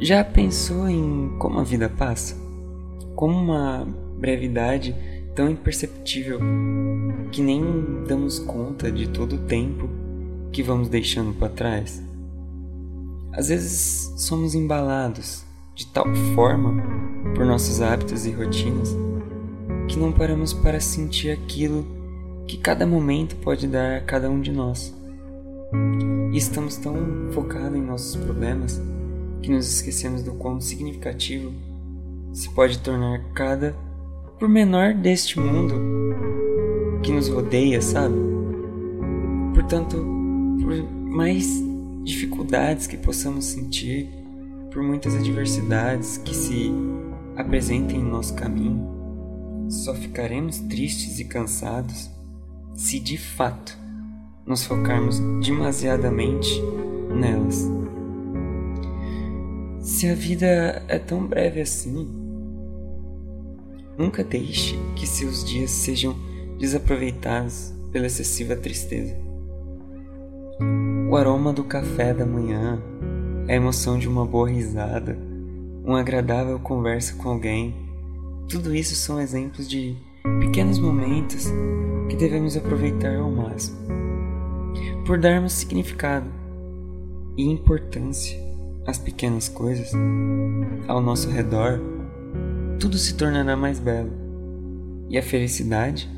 Já pensou em como a vida passa? Como uma brevidade tão imperceptível que nem damos conta de todo o tempo que vamos deixando para trás? Às vezes somos embalados de tal forma por nossos hábitos e rotinas que não paramos para sentir aquilo que cada momento pode dar a cada um de nós. E estamos tão focados em nossos problemas que nos esquecemos do quão significativo se pode tornar cada por menor deste mundo que nos rodeia, sabe? Portanto, por mais dificuldades que possamos sentir, por muitas adversidades que se apresentem em nosso caminho, só ficaremos tristes e cansados se de fato nos focarmos demasiadamente nelas. Se a vida é tão breve assim, nunca deixe que seus dias sejam desaproveitados pela excessiva tristeza. O aroma do café da manhã, a emoção de uma boa risada, uma agradável conversa com alguém, tudo isso são exemplos de pequenos momentos que devemos aproveitar ao máximo. Por darmos significado e importância as pequenas coisas ao nosso redor, tudo se tornará mais belo e a felicidade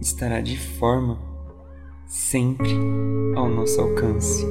estará de forma sempre ao nosso alcance.